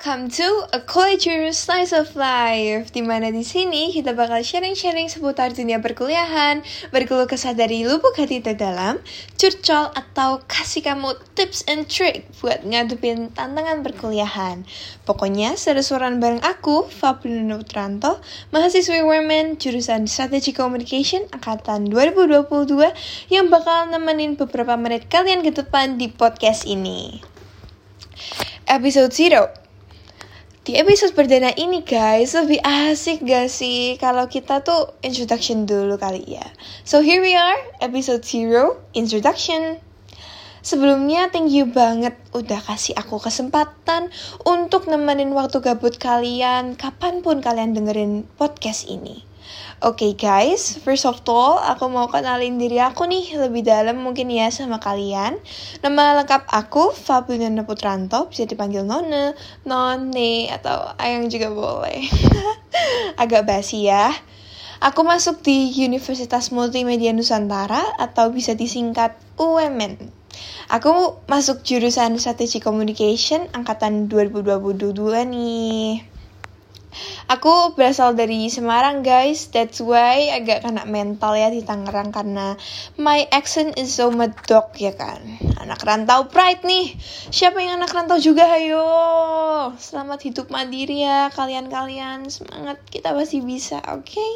Welcome to a culture slice of life. Di mana di sini kita bakal sharing-sharing seputar dunia perkuliahan, berkeluh kesah dari lubuk hati terdalam, curcol atau kasih kamu tips and trick buat ngadepin tantangan perkuliahan. Pokoknya seru-seruan bareng aku, Fabrina Putranto, mahasiswi Women jurusan Strategi Communication angkatan 2022 yang bakal nemenin beberapa menit kalian ke depan di podcast ini. Episode 0 di episode perdana ini guys, lebih asik gak sih kalau kita tuh introduction dulu kali ya. So here we are, episode 0, introduction. Sebelumnya thank you banget udah kasih aku kesempatan untuk nemenin waktu gabut kalian kapan pun kalian dengerin podcast ini. Oke okay guys, first of all, aku mau kenalin diri aku nih lebih dalam mungkin ya sama kalian. Nama lengkap aku Fabiana Putranto, bisa dipanggil Nona, None, atau Ayang juga boleh. Agak basi ya. Aku masuk di Universitas Multimedia Nusantara atau bisa disingkat UMN. Aku masuk jurusan Strategi Communication angkatan 2022 nih. Aku berasal dari Semarang guys, that's why agak kena mental ya di Tangerang karena my accent is so medok ya kan. Anak rantau pride nih. Siapa yang anak rantau juga ayo. Selamat hidup mandiri ya kalian-kalian. Semangat kita pasti bisa, oke? Okay?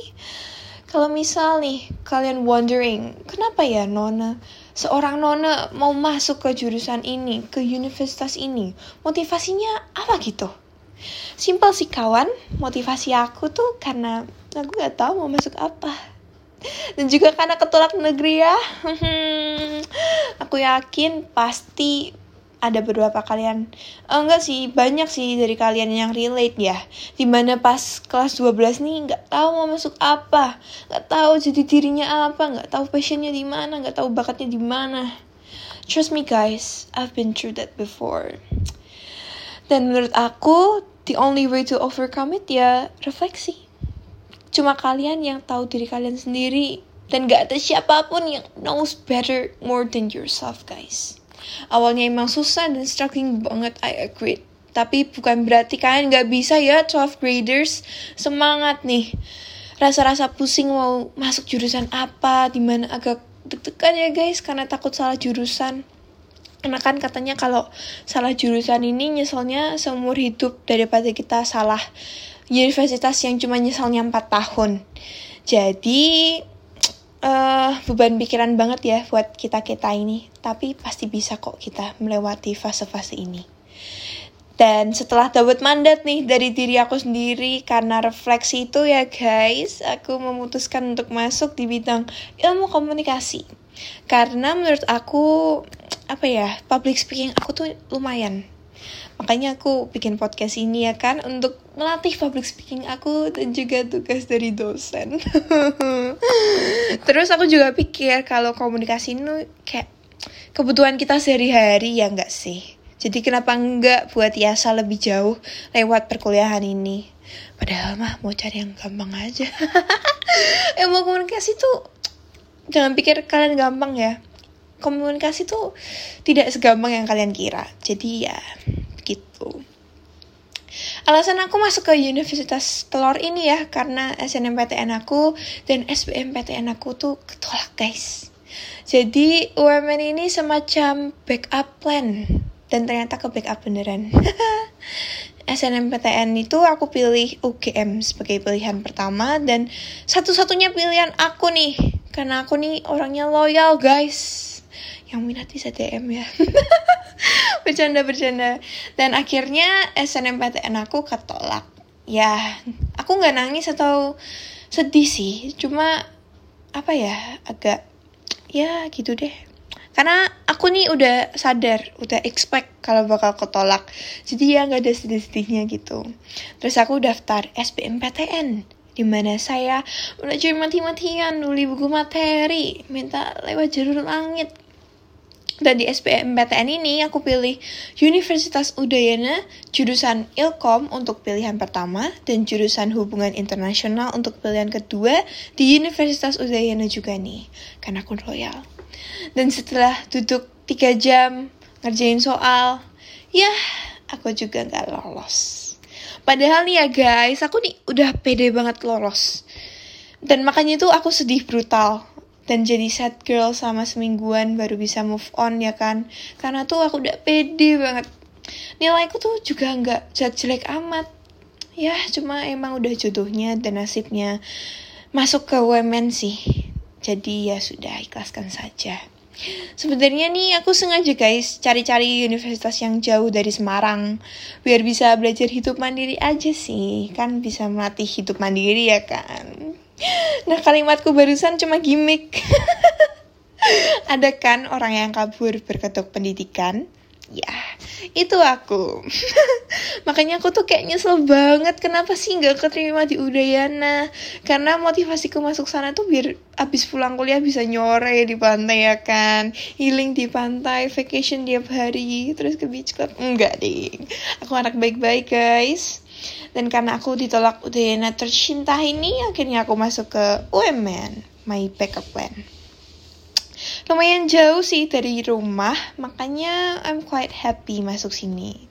Kalau misal nih kalian wondering, kenapa ya Nona seorang Nona mau masuk ke jurusan ini, ke universitas ini? Motivasinya apa gitu? Simpel sih kawan, motivasi aku tuh karena aku gak tahu mau masuk apa. Dan juga karena ketolak negeri ya. aku yakin pasti ada beberapa kalian enggak sih banyak sih dari kalian yang relate ya. Di mana pas kelas 12 nih nggak tahu mau masuk apa. Nggak tahu jadi dirinya apa nggak tahu passionnya di mana nggak tahu bakatnya di mana. Trust me guys. I've been through that before dan menurut aku the only way to overcome it ya refleksi. Cuma kalian yang tahu diri kalian sendiri dan gak ada siapa pun yang knows better more than yourself guys. Awalnya emang susah dan struggling banget, I agree. Tapi bukan berarti kalian gak bisa ya 12 graders. Semangat nih. Rasa-rasa pusing mau masuk jurusan apa, di mana agak deg-degan ya guys karena takut salah jurusan karena kan katanya kalau salah jurusan ini nyeselnya seumur hidup daripada kita salah universitas yang cuma nyeselnya 4 tahun. Jadi uh, beban pikiran banget ya buat kita-kita ini. Tapi pasti bisa kok kita melewati fase-fase ini. Dan setelah dapat mandat nih dari diri aku sendiri karena refleksi itu ya guys, aku memutuskan untuk masuk di bidang ilmu komunikasi. Karena menurut aku apa ya public speaking aku tuh lumayan. Makanya aku bikin podcast ini ya kan untuk melatih public speaking aku dan juga tugas dari dosen. Terus aku juga pikir kalau komunikasi ini kayak kebutuhan kita sehari-hari ya enggak sih? Jadi kenapa enggak buat Yasa lebih jauh lewat perkuliahan ini? Padahal mah mau cari yang gampang aja. Ilmu komunikasi tuh jangan pikir kalian gampang ya komunikasi tuh tidak segampang yang kalian kira. Jadi ya gitu. Alasan aku masuk ke Universitas Telur ini ya karena SNMPTN aku dan SBMPTN aku tuh ketolak guys. Jadi UMN ini semacam backup plan dan ternyata ke backup beneran. SNMPTN itu aku pilih UGM sebagai pilihan pertama dan satu-satunya pilihan aku nih karena aku nih orangnya loyal guys yang minat bisa DM ya. Bercanda bercanda dan akhirnya SNMPTN aku ketolak. Ya aku nggak nangis atau sedih sih. Cuma apa ya agak ya gitu deh. Karena aku nih udah sadar udah expect kalau bakal ketolak. Jadi ya nggak ada sedih-sedihnya gitu. Terus aku daftar SBMPTN di mana saya belajar mati-matian nulis buku materi minta lewat jalur langit dan di SBMPTN ini aku pilih Universitas Udayana jurusan Ilkom untuk pilihan pertama dan jurusan Hubungan Internasional untuk pilihan kedua di Universitas Udayana juga nih karena aku royal. Dan setelah duduk 3 jam ngerjain soal, ya aku juga nggak lolos. Padahal nih ya guys, aku nih udah pede banget lolos. Dan makanya itu aku sedih brutal. Dan jadi sad girl sama semingguan baru bisa move on ya kan. Karena tuh aku udah pede banget. Nilaiku tuh juga nggak jelek-jelek amat. Ya cuma emang udah jodohnya dan nasibnya masuk ke women sih. Jadi ya sudah ikhlaskan saja. Sebenarnya nih aku sengaja guys cari-cari universitas yang jauh dari Semarang biar bisa belajar hidup mandiri aja sih kan bisa melatih hidup mandiri ya kan. Nah kalimatku barusan cuma gimmick. Ada kan orang yang kabur berketuk pendidikan? Ya, itu aku. Makanya aku tuh kayak nyesel banget kenapa sih nggak keterima di Udayana. Karena motivasiku masuk sana tuh biar abis pulang kuliah bisa nyore di pantai ya kan. Healing di pantai, vacation tiap hari, terus ke beach club. Enggak deh. Aku anak baik-baik guys. Dan karena aku ditolak Udayana tercinta ini, akhirnya aku masuk ke UMN, my backup plan lumayan jauh sih dari rumah, makanya I'm quite happy masuk sini.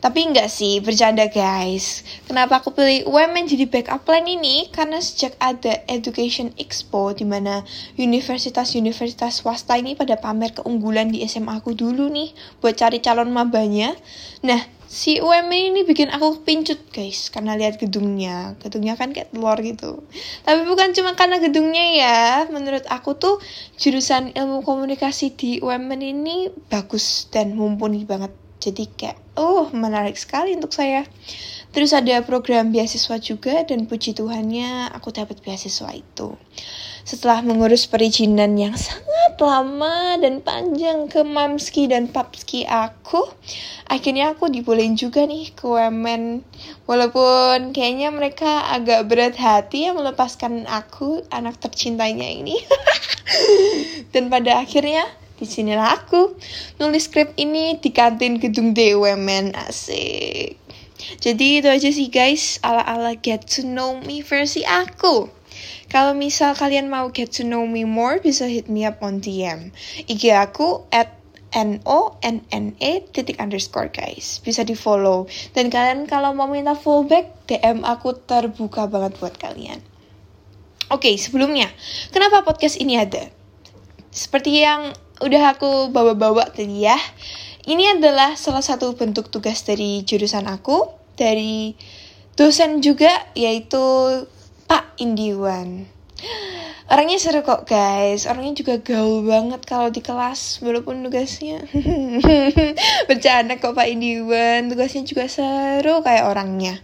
Tapi enggak sih, bercanda guys. Kenapa aku pilih UMN jadi backup plan ini? Karena sejak ada Education Expo, di mana universitas-universitas swasta ini pada pamer keunggulan di SMA aku dulu nih, buat cari calon mabanya. Nah, si UMN ini bikin aku pincut guys, karena lihat gedungnya. Gedungnya kan kayak telur gitu. Tapi bukan cuma karena gedungnya ya, menurut aku tuh jurusan ilmu komunikasi di UMN ini bagus dan mumpuni banget jadi kayak, oh menarik sekali untuk saya. Terus ada program beasiswa juga dan puji Tuhannya aku dapat beasiswa itu. Setelah mengurus perizinan yang sangat lama dan panjang ke mamski dan papski aku, akhirnya aku dibolehin juga nih ke women. Walaupun kayaknya mereka agak berat hati ya melepaskan aku, anak tercintanya ini. dan pada akhirnya di sinilah aku nulis skrip ini di kantin gedung DUMN asik. Jadi itu aja sih guys, ala-ala get to know me versi aku. Kalau misal kalian mau get to know me more, bisa hit me up on DM. IG aku at n o n n e titik underscore guys bisa di follow dan kalian kalau mau minta fallback DM aku terbuka banget buat kalian oke okay, sebelumnya kenapa podcast ini ada seperti yang udah aku bawa-bawa tadi ya. Ini adalah salah satu bentuk tugas dari jurusan aku, dari dosen juga, yaitu Pak Indiwan. Orangnya seru kok guys, orangnya juga gaul banget kalau di kelas walaupun tugasnya bercanda kok Pak Indiwan, tugasnya juga seru kayak orangnya.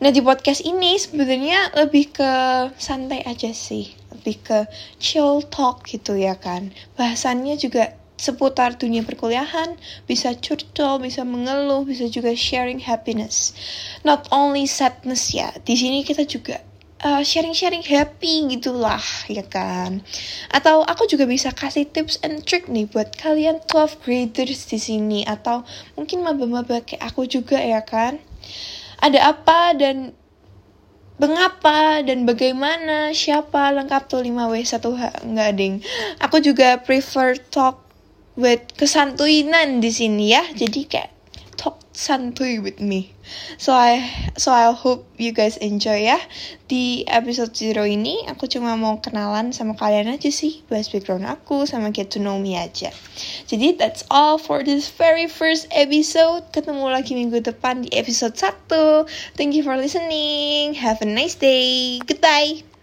Nah di podcast ini sebenarnya lebih ke santai aja sih lebih ke chill talk gitu ya kan. Bahasannya juga seputar dunia perkuliahan, bisa curcol, bisa mengeluh, bisa juga sharing happiness. Not only sadness ya, di sini kita juga uh, sharing-sharing uh, happy gitulah ya kan. Atau aku juga bisa kasih tips and trick nih buat kalian 12 graders di sini atau mungkin maba-maba kayak aku juga ya kan. Ada apa dan Mengapa dan bagaimana, siapa, lengkap tuh 5W1H, enggak ding. Aku juga prefer talk with kesantuinan di sini ya. Jadi kayak talk santuy with me. So I so I hope you guys enjoy ya. Di episode zero ini aku cuma mau kenalan sama kalian aja sih, bahas background aku sama get to know me aja. Jadi that's all for this very first episode. Ketemu lagi minggu depan di episode 1. Thank you for listening. Have a nice day. Goodbye.